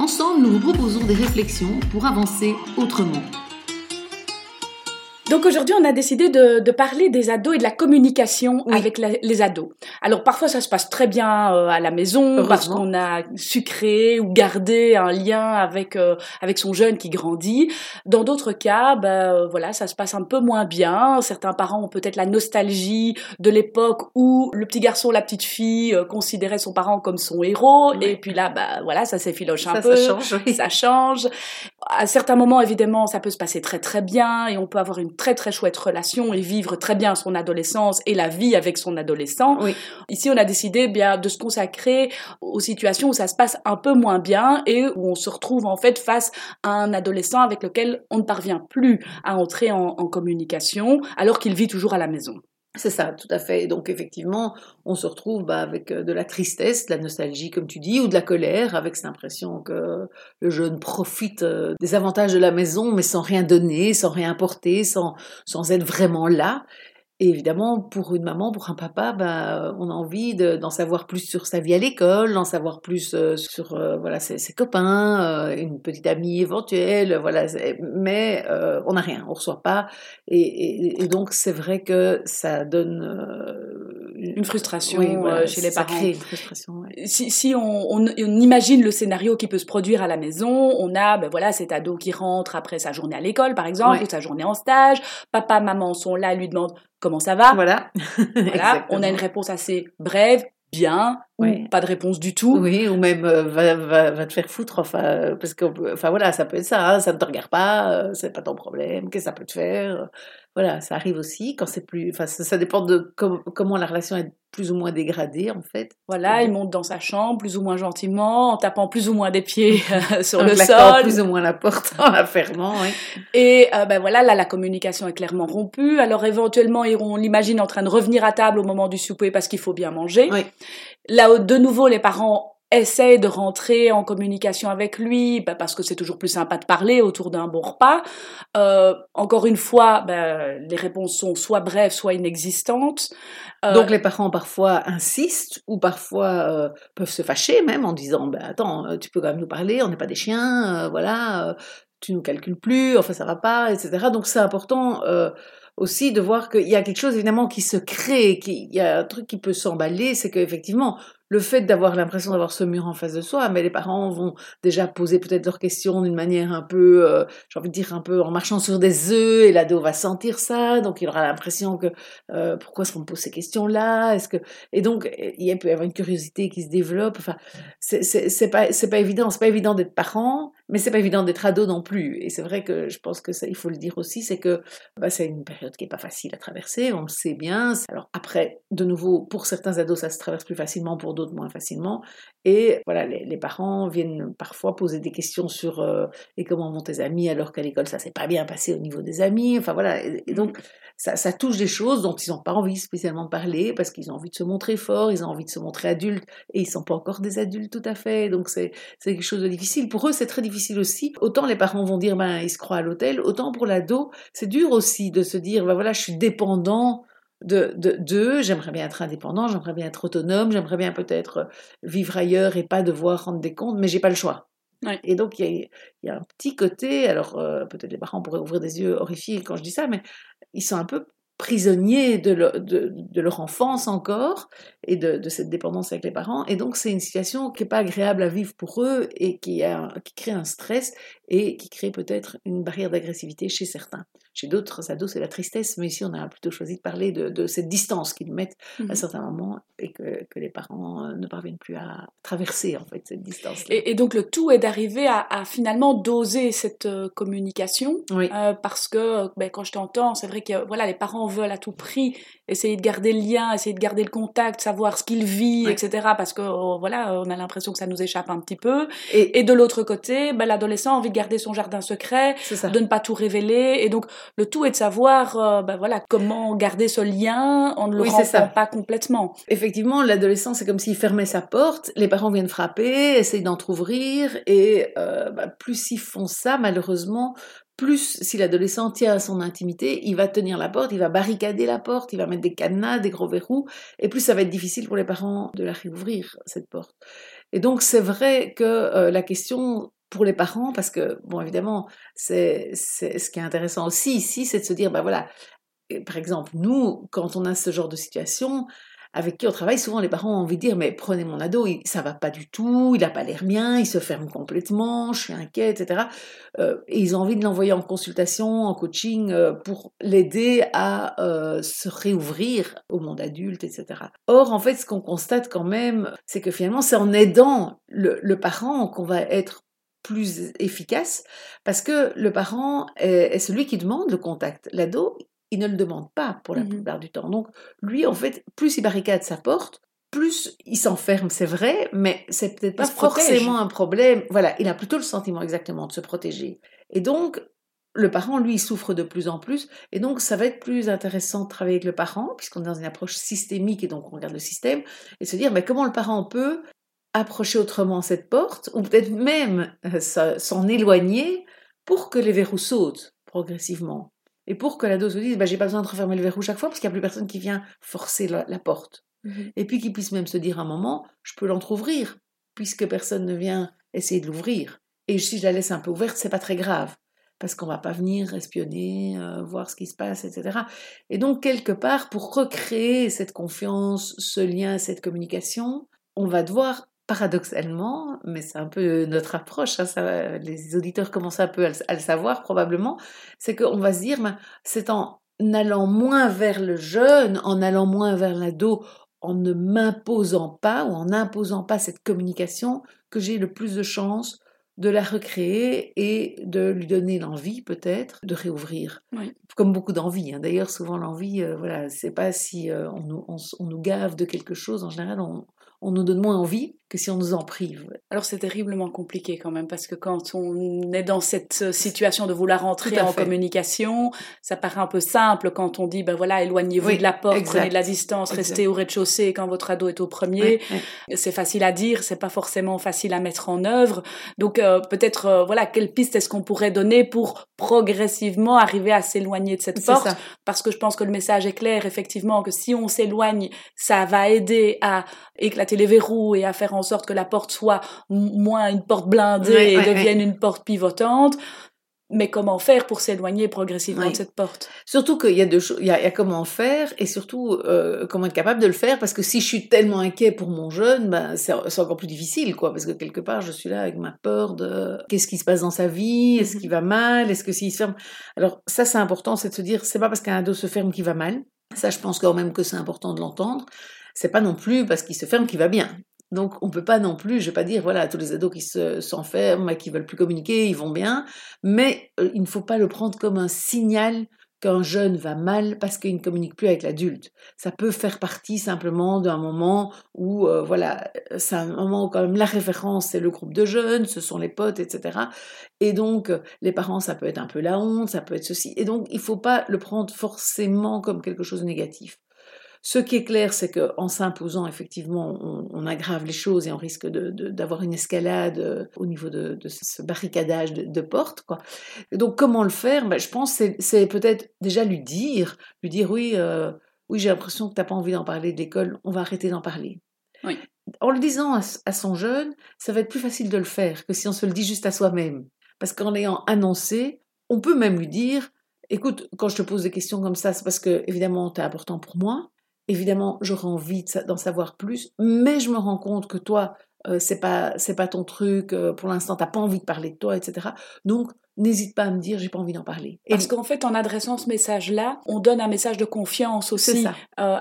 Ensemble, nous vous proposons des réflexions pour avancer autrement. Donc aujourd'hui, on a décidé de, de, parler des ados et de la communication avec les ados. Alors parfois, ça se passe très bien euh, à la maison parce qu'on a su créer ou garder un lien avec euh, avec son jeune qui grandit. Dans d'autres cas, ben voilà, ça se passe un peu moins bien. Certains parents ont peut-être la nostalgie de l'époque où le petit garçon, la petite fille considérait son parent comme son héros. Et puis là, bah voilà, ça s'effiloche un peu. Ça change. Ça change. À certains moments, évidemment, ça peut se passer très très bien et on peut avoir une très très chouette relation et vivre très bien son adolescence et la vie avec son adolescent. Ici, on a décidé bien de se consacrer aux situations où ça se passe un peu moins bien et où on se retrouve en fait face à un adolescent avec lequel on ne parvient plus à entrer en, en communication alors qu'il vit toujours à la maison. C'est ça, tout à fait. Donc effectivement, on se retrouve bah, avec euh, de la tristesse, de la nostalgie, comme tu dis, ou de la colère, avec cette impression que le jeune profite euh, des avantages de la maison, mais sans rien donner, sans rien apporter, sans, sans être vraiment là. Et évidemment, pour une maman, pour un papa, ben, on a envie d'en savoir plus sur sa vie à l'école, d'en savoir plus euh, sur euh, voilà ses, ses copains, euh, une petite amie éventuelle, voilà. Mais on n'a rien, on reçoit pas, et, et, et donc c'est vrai que ça donne une frustration oui, voilà, chez les parents. Une frustration. Ouais. Si, si on, on, on, imagine le scénario qui peut se produire à la maison, on a ben voilà cet ado qui rentre après sa journée à l'école, par exemple, ouais. ou sa journée en stage. Papa, maman sont là, lui demandent comment ça va? Voilà. voilà. on a une réponse assez brève, bien, ou pas de réponse du tout. Oui, ou même euh, va, va, va, te faire foutre, enfin, parce que, enfin voilà, ça peut être ça, hein, ça ne te regarde pas, euh, c'est pas ton problème, qu'est-ce que ça peut te faire? Voilà, ça arrive aussi quand c'est plus, enfin, ça, ça, dépend de com comment la relation est plus ou moins dégradée en fait. Voilà, il monte dans sa chambre plus ou moins gentiment, en tapant plus ou moins des pieds euh, sur le sol, plus ou moins la porte en la fermant. Oui. Et euh, ben voilà, là la communication est clairement rompue. Alors éventuellement, on l'imagine en train de revenir à table au moment du souper parce qu'il faut bien manger. Oui. Là, de nouveau, les parents essaie de rentrer en communication avec lui bah parce que c'est toujours plus sympa de parler autour d'un bon repas. Euh, encore une fois, bah, les réponses sont soit brèves, soit inexistantes. Euh, Donc les parents parfois insistent ou parfois euh, peuvent se fâcher même en disant bah, attends tu peux quand même nous parler, on n'est pas des chiens, voilà, tu nous calcules plus, enfin ça va pas, etc. Donc c'est important aussi de voir qu'il y a quelque chose évidemment qui se crée, qu'il y a un truc qui peut s'emballer, c'est qu'effectivement le fait d'avoir l'impression d'avoir ce mur en face de soi, mais les parents vont déjà poser peut-être leurs questions d'une manière un peu, euh, j'ai envie de dire un peu en marchant sur des œufs, et l'ado va sentir ça, donc il aura l'impression que euh, pourquoi est-ce qu'on me pose ces questions-là, est-ce que et donc il peut y avoir une curiosité qui se développe. Enfin, c'est pas c'est pas évident, c'est pas évident d'être parent, mais c'est pas évident d'être ado non plus. Et c'est vrai que je pense que ça, il faut le dire aussi, c'est que bah, c'est une période qui est pas facile à traverser, on le sait bien. Alors après, de nouveau, pour certains ados, ça se traverse plus facilement, pour d'autres moins facilement. Et voilà, les, parents viennent parfois poser des questions sur euh, et comment vont tes amis alors qu'à l'école ça s'est pas bien passé au niveau des amis. Enfin voilà, et donc ça, ça, touche des choses dont ils n'ont pas envie spécialement de parler parce qu'ils ont envie de se montrer forts, ils ont envie de se montrer adultes et ils sont pas encore des adultes tout à fait. Donc c'est quelque chose de difficile. Pour eux c'est très difficile aussi. Autant les parents vont dire ben ils se croient à l'hôtel, autant pour l'ado c'est dur aussi de se dire ben voilà je suis dépendant de d'eux, de, j'aimerais bien être indépendant, j'aimerais bien être autonome, j'aimerais bien peut-être vivre ailleurs et pas devoir rendre des comptes, mais j'ai pas le choix. Et donc il y a, y a, un petit côté, alors euh, peut-être les parents pourraient ouvrir des yeux horrifiés quand je dis ça, mais ils sont un peu prisonniers de, le, de, de leur enfance encore et de, de, cette dépendance avec les parents. Et donc c'est une situation qui n'est pas agréable à vivre pour eux et qui, a, qui crée un stress et qui crée peut-être une barrière d'agressivité chez certains. Chez d'autres ados, c'est la tristesse, mais ici, on a plutôt choisi de parler de, cette distance qu'ils mettent à mhm. certains moments et que, que, les parents euh, ne parviennent plus à traverser, en fait, cette distance. Et, et, donc, le tout est d'arriver à, à, finalement doser cette euh, communication, euh, parce que ben, quand je t'entends, c'est vrai que voilà, les parents veulent à tout prix essayer de garder le lien, essayer de garder le contact, savoir ce qu'il vit, etc. Parce que oh, voilà, on a l'impression que ça nous échappe un petit peu. Et, et de l'autre côté, ben, l'adolescent a envie de garder son jardin secret, de ne pas tout révéler. Et donc, le tout est de savoir, euh, ben, voilà, comment garder ce lien en ne le oui, pas complètement. Effectivement, l'adolescent, c'est comme s'il fermait sa porte, les parents viennent frapper, essayent d'entrouvrir, et euh, ben, plus ils font ça, malheureusement, plus si l'adolescent tient à son intimité, il va tenir la porte, il va barricader la porte, il va mettre des cadenas, des gros verrous, et plus ça va être difficile pour les parents de la réouvrir, cette porte. Et donc c'est vrai que euh, la question pour les parents, parce que, bon, évidemment, c'est ce qui est intéressant aussi ici, c'est de se dire, ben voilà, par exemple, nous, quand on a ce genre de situation, avec qui on travaille, souvent les parents ont envie de dire mais prenez mon ado, ça va pas du tout, il a pas l'air bien, il se ferme complètement, je suis inquiet, etc. Euh, et ils ont envie de l'envoyer en consultation, en coaching euh, pour l'aider à euh, se réouvrir au monde adulte, etc. Or en fait, ce qu'on constate quand même, c'est que finalement c'est en aidant le, parent qu'on va être plus efficace parce que le parent est celui qui demande le contact. L'ado, il ne le demande pas pour la mmh plupart du temps. Donc, lui, en fait, plus il barricade sa porte, plus il s'enferme, c'est vrai, mais c'est peut-être pas forcément un problème. Voilà, il a plutôt le sentiment exactement de se protéger. Et donc, le parent, lui, souffre de plus en plus. Et donc, ça va être plus intéressant de travailler avec le parent, puisqu'on est dans une approche systémique et donc on regarde le système, et se dire, mais comment le parent peut approcher autrement cette porte, ou peut-être même euh, s'en éloigner pour que les verrous sautent progressivement. Et pour que l'ado se dise, bah, j'ai pas besoin de refermer le verrou chaque fois parce qu'il n'y a plus personne qui vient forcer la, porte. Mhm. Et puis qu'il puisse même se dire un moment, je peux l'entrouvrir, puisque personne ne vient essayer de l'ouvrir. Et si je la laisse un peu ouverte, c'est pas très grave, parce qu'on va pas venir espionner, euh, voir ce qui se passe, etc. Et donc, quelque part, pour recréer cette confiance, ce lien, cette communication, on va devoir paradoxalement, mais c'est un peu notre approche, hein, les auditeurs commencent un peu à le, savoir probablement, c'est qu'on va se dire, ben, c'est en allant moins vers le jeune, en allant moins vers l'ado, en ne m'imposant pas ou en n'imposant pas cette communication, que j'ai le plus de chances de la recréer et de lui donner l'envie peut-être de réouvrir. Comme beaucoup d'envie. Hein. D'ailleurs, souvent l'envie, euh, voilà, c'est pas si euh, on, on, nous gave de quelque chose. En général, on, on nous donne moins envie que si on nous en prive. Alors c'est terriblement compliqué quand même parce que quand on est dans cette situation de vouloir entrer en communication, ça paraît un peu simple quand on dit ben voilà éloignez-vous de la porte, prenez de la distance, restez au rez-de-chaussée quand votre ado est au premier. c'est facile à dire, c'est pas forcément facile à mettre en œuvre. Donc euh, peut-être euh, voilà quelle piste est-ce qu'on pourrait donner pour progressivement arriver à s'éloigner de cette porte? parce que je pense que le message est clair effectivement que si on s'éloigne, ça va aider à éclater les verrous et à faire en sorte que la porte soit moins une porte blindée et devienne une porte pivotante. Mais comment faire pour s'éloigner progressivement de cette porte? Surtout qu'il y a deux choses. Il y a, comment faire et surtout euh, comment être capable de le faire parce que si je suis tellement inquiet pour mon jeune, ben c'est encore plus difficile quoi parce que quelque part je suis là avec ma peur de qu'est-ce qui se passe dans sa vie, est-ce qu'il va mal, est-ce que s'il se ferme. Alors ça c'est important, c'est de se dire c'est pas parce qu'un ado se ferme qu'il va mal. Ça je pense quand même que c'est important de l'entendre. C'est pas non plus parce qu'il se ferme qu'il va bien. Donc on peut pas non plus, je vais pas dire voilà tous les ados qui se s'enferment et qui veulent plus communiquer, ils vont bien, mais euh, il ne faut pas le prendre comme un signal qu'un jeune va mal parce qu'il ne communique plus avec l'adulte. Ça peut faire partie simplement d'un moment où euh, voilà, c'est un moment où quand même la référence c'est le groupe de jeunes, ce sont les potes, etc. Et donc les parents ça peut être un peu la honte, ça peut être ceci. Et donc il faut pas le prendre forcément comme quelque chose de négatif. Ce qui est clair, c'est qu'en s'imposant, effectivement, on, aggrave les choses et on risque d'avoir une escalade euh, au niveau de, ce barricadage de, portes. Quoi. donc, comment le faire? Ben, Je pense que c'est peut-être déjà lui dire, lui dire oui, euh, oui j'ai l'impression que tu n'as pas envie d'en parler de l'école, on va arrêter d'en parler. En le disant à, à, son jeune, ça va être plus facile de le faire que si on se le dit juste à soi-même. Parce qu'en l'ayant annoncé, on peut même lui dire, écoute, quand je te pose des questions comme ça, c'est parce que, évidemment, tu es important pour moi, Évidemment, j'aurais envie d'en savoir plus, mais je me rends compte que toi, euh, c'est pas c'est pas ton truc, euh, pour l'instant t'as pas envie de parler de toi, etc. Donc n'hésite pas à me dire j'ai pas envie d'en parler. Parce qu'en fait, en adressant ce message-là, on donne un message de confiance aussi euh,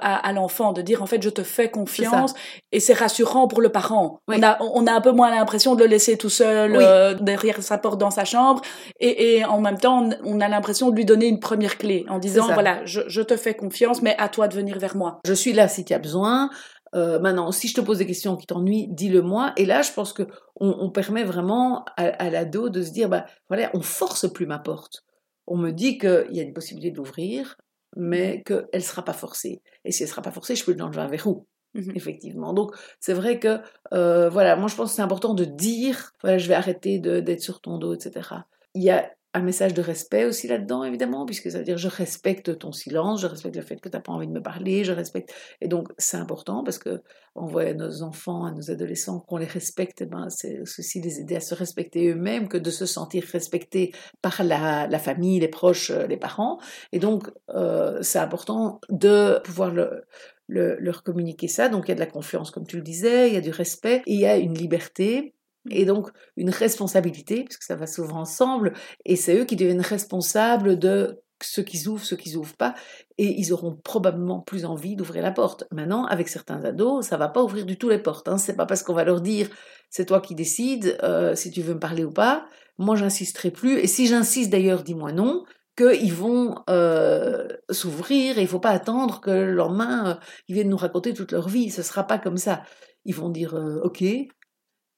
à, l'enfant, de dire en fait je te fais confiance et c'est rassurant pour le parent. On, a, on a un peu moins l'impression de le laisser tout seul derrière sa porte dans sa chambre et, en même temps on a l'impression de lui donner une première clé en disant voilà je, je te fais confiance mais à toi de venir vers moi. Je suis là si tu as besoin. Euh, maintenant, si je te pose des questions qui t'ennuient, dis-le-moi. Et là, je pense que on, permet vraiment à, l'ado de se dire, bah voilà, on force plus ma porte. On me dit qu'il y a une possibilité d'ouvrir, mais qu'elle ne sera pas forcée. Et si elle ne sera pas forcée, je peux le un verrou. Mmh effectivement. Donc, c'est vrai que, euh, voilà, moi je pense que c'est important de dire, voilà, je vais arrêter d'être sur ton dos, etc. Il y a un message de respect aussi là-dedans, évidemment, puisque ça veut dire je respecte ton silence, je respecte le fait que tu n'as pas envie de me parler, je respecte. Et donc, c'est important parce que on voit à nos enfants, à nos adolescents qu'on les respecte, ben, c'est aussi les aider à se respecter eux-mêmes que de se sentir respectés par la, la, famille, les proches, euh, les parents. Et donc, euh, c'est important de pouvoir le, le, leur communiquer ça. Donc, il y a de la confiance, comme tu le disais, il y a du respect, et il y a une liberté et donc une responsabilité, puisque ça va souvent ensemble, et c'est eux qui deviennent responsables de ce qu'ils ouvrent, ce qu'ils ouvrent pas, et ils auront probablement plus envie d'ouvrir la porte. Maintenant, avec certains ados, ça va pas ouvrir du tout les portes. Hein. C'est pas parce qu'on va leur dire c'est toi qui décides euh, si tu veux me parler ou pas. Moi, j'insisterai plus. Et si j'insiste d'ailleurs, dis-moi non qu'ils vont euh, s'ouvrir et il faut pas attendre que le lendemain euh, ils viennent nous raconter toute leur vie. Ce sera pas comme ça. Ils vont dire ok,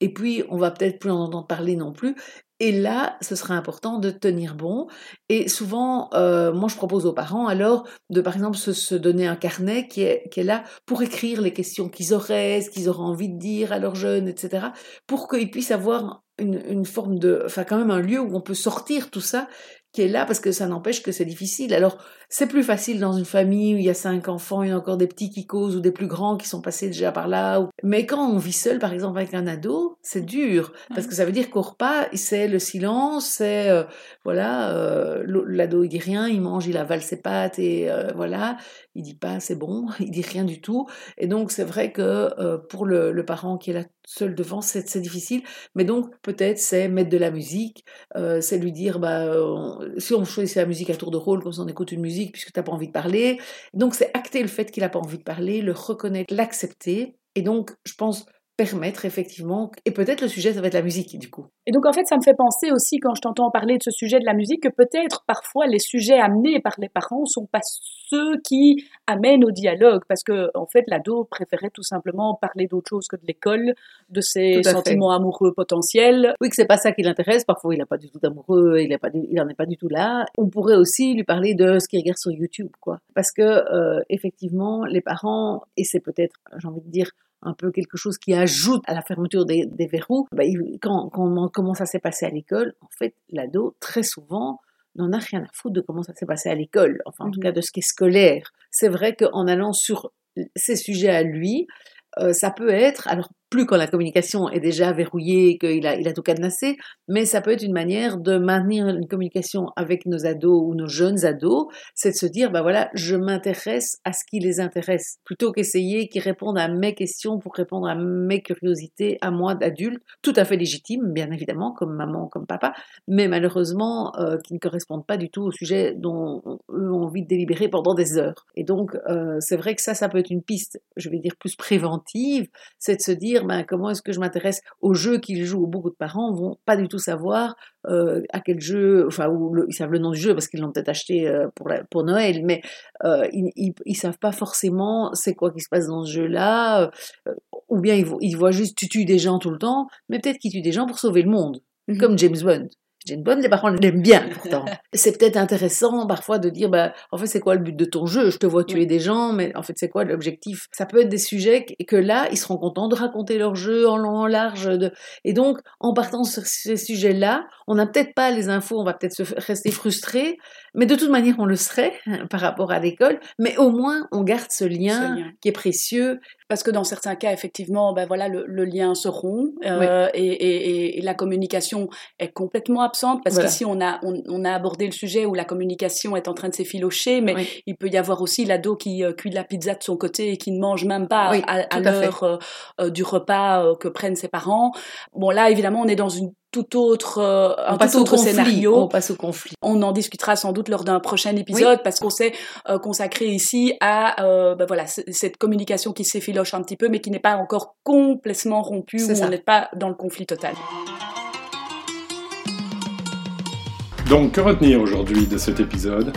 et puis on va peut-être plus en entendre parler non plus. Et là, ce sera important de tenir bon. Et souvent, euh, moi, je propose aux parents alors de, par exemple, se, donner un carnet qui est, qui est, là pour écrire les questions qu'ils auraient, ce qu'ils auraient envie de dire à leurs jeunes, etc., pour qu'ils puissent avoir une, une, forme de, enfin, quand même un lieu où on peut sortir tout ça qui est là parce que ça n'empêche que c'est difficile. Alors, c'est plus facile dans une famille où il y a cinq enfants, il y a encore des petits qui causent ou des plus grands qui sont passés déjà par là. Mais quand on vit seul, par exemple, avec un ado, c'est dur parce que ça veut dire qu'au repas, c'est le silence, c'est euh, voilà, euh, l'ado il dit rien, il mange, il avale ses pattes et euh, voilà, il dit pas c'est bon, il dit rien du tout. Et donc c'est vrai que pour le, le, parent qui est là seul devant, c'est difficile. Mais donc peut-être c'est mettre de la musique, c'est lui dire bah si on choisit la musique à tour de rôle, comme ça on écoute une musique puisque tu n'as pas envie de parler. Donc c'est acter le fait qu'il n'a pas envie de parler, le reconnaître, l'accepter. Et donc je pense permettre effectivement, et peut-être le sujet, ça va être la musique du coup. Et donc en fait, ça me fait penser aussi quand je t'entends parler de ce sujet de la musique que peut-être parfois les sujets amenés par les parents sont pas ceux qui amènent au dialogue, parce que en fait l'ado préférait tout simplement parler d'autre chose que de l'école, de ses sentiments amoureux potentiels. Oui, que c'est pas ça qui l'intéresse. Parfois, il n'a pas du tout d'amoureux, il pas, il en est pas du tout là. On pourrait aussi lui parler de ce qu'il regarde sur YouTube, quoi, parce que euh, effectivement, les parents, et c'est peut-être, j'ai envie de dire un peu quelque chose qui ajoute à la fermeture des, verrous. Bah, quand, quand, comment ça s'est passé à l'école, en fait, l'ado, très souvent, n'en a rien à foutre de comment ça s'est passé à l'école, enfin en tout mmh cas de ce qui est scolaire. C'est vrai qu'en allant sur ces sujets à lui, euh, ça peut être, alors plus quand la communication est déjà verrouillée, qu'il a, il a tout cadenassé, mais ça peut être une manière de maintenir une communication avec nos ados ou nos jeunes ados, c'est de se dire, bah voilà, je m'intéresse à ce qui les intéresse, plutôt qu'essayer qu'ils répondent à mes questions pour répondre à mes curiosités, à moi d'adulte, tout à fait légitime, bien évidemment, comme maman, comme papa, mais malheureusement euh, qui ne correspondent pas du tout au sujet dont eux ont envie de délibérer pendant des heures. Et donc, euh, c'est vrai que ça, ça peut être une piste, je vais dire plus préventive, c'est de se dire, ben, comment est-ce que je m'intéresse aux jeux qu'ils jouent. Beaucoup de parents vont pas du tout savoir euh, à quel jeu, enfin, ils savent le nom du jeu parce qu'ils l'ont peut-être acheté euh, pour, pour Noël, mais euh, ils, ils, savent pas forcément c'est quoi qui se passe dans ce jeu-là, ou bien ils, ils voient juste tu tues des gens tout le temps, mais peut-être qu'ils tuent des gens pour sauver le monde, mmh comme James Bond. Jane Bond, les parents l'aiment bien pourtant. c'est peut-être intéressant parfois de dire, bah, en fait, c'est quoi le but de ton jeu? Je te vois tuer des gens, mais en fait, c'est quoi l'objectif? Ça peut être des sujets que là, ils seront contents de raconter leur jeu en long, en large. De... Et donc, en partant sur ces sujets-là, on n'a peut-être pas les infos, on va peut-être se rester frustré, mais de toute manière, on le serait par rapport à l'école. Mais au moins, on garde ce lien, qui est précieux parce que dans certains cas, effectivement, ben voilà, le, lien se rompt euh, et, et, la communication est complètement absente parce qu'ici on a on, a abordé le sujet où la communication est en train de s'effilocher, mais il peut y avoir aussi l'ado qui euh, cuit de la pizza de son côté et qui ne mange même pas à, l'heure euh, du repas que prennent ses parents. Bon là, évidemment, on est dans une tout autre, euh, un tout autre scénario. On passe au conflit. On en discutera sans doute lors d'un prochain épisode parce qu'on s'est euh, consacré ici à euh, ben voilà cette communication qui s'effiloche un petit peu mais qui n'est pas encore complètement rompue où on n'est pas dans le conflit total. Donc que retenir aujourd'hui de cet épisode?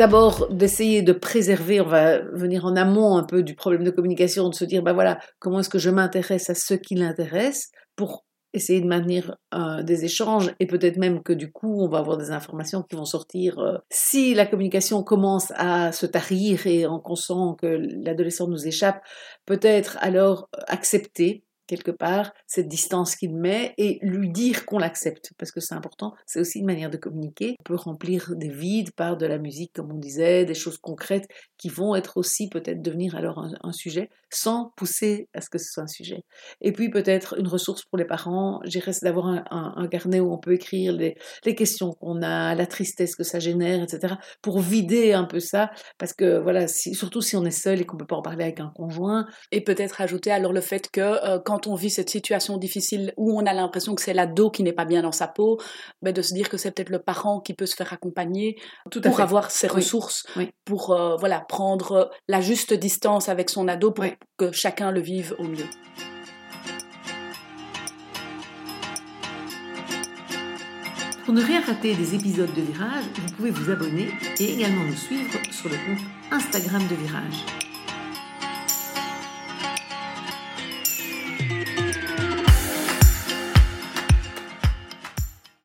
D'abord, d'essayer de préserver, on va venir en amont un peu du problème de communication, de se dire, ben voilà, comment est-ce que je m'intéresse à ce qui l'intéresse? Pour essayer de maintenir euh, des échanges et peut-être même que du coup on va avoir des informations qui vont sortir. Euh, si la communication commence à se tarir et en sent que l'adolescent nous échappe, peut-être alors accepter quelque part cette distance qu'il met et lui dire qu'on l'accepte parce que c'est important c'est aussi une manière de communiquer on peut remplir des vides par de la musique comme on disait des choses concrètes qui vont être aussi peut-être devenir alors un, sujet sans pousser à ce que ce soit un sujet. Et puis peut-être une ressource pour les parents. J'irais c'est d'avoir un, carnet où on peut écrire les, les questions qu'on a la tristesse que ça génère etc pour vider un peu ça. Parce que voilà si, surtout si on est seul et qu'on peut pas en parler avec un conjoint. Et peut-être ajouter alors le fait que euh, quand on vit cette situation difficile où on a l'impression que c'est l'ado qui n'est pas bien dans sa peau, mais de se dire que c'est peut-être le parent qui peut se faire accompagner Tout pour avoir ses ressources, pour euh, voilà prendre la juste distance avec son ado pour que chacun le vive au mieux. Pour ne rien rater des épisodes de Virage, vous pouvez vous abonner et également nous suivre sur le compte Instagram de Virage.